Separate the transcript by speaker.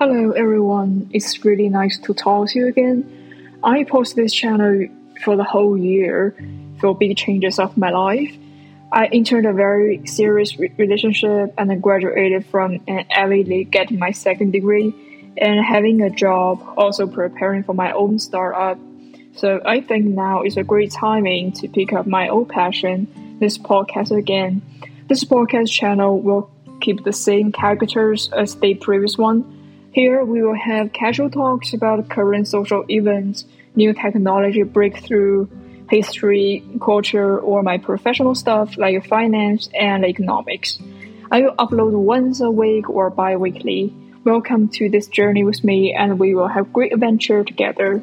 Speaker 1: Hello everyone, it's really nice to talk to you again. I post this channel for the whole year for big changes of my life. I entered a very serious re- relationship and I graduated from an Ivy League getting my second degree and having a job, also preparing for my own startup. So I think now is a great timing to pick up my old passion, this podcast again. This podcast channel will keep the same characters as the previous one here we will have casual talks about current social events, new technology breakthrough, history, culture, or my professional stuff like finance and economics. I will upload once a week or bi-weekly. Welcome to this journey with me and we will have great adventure together.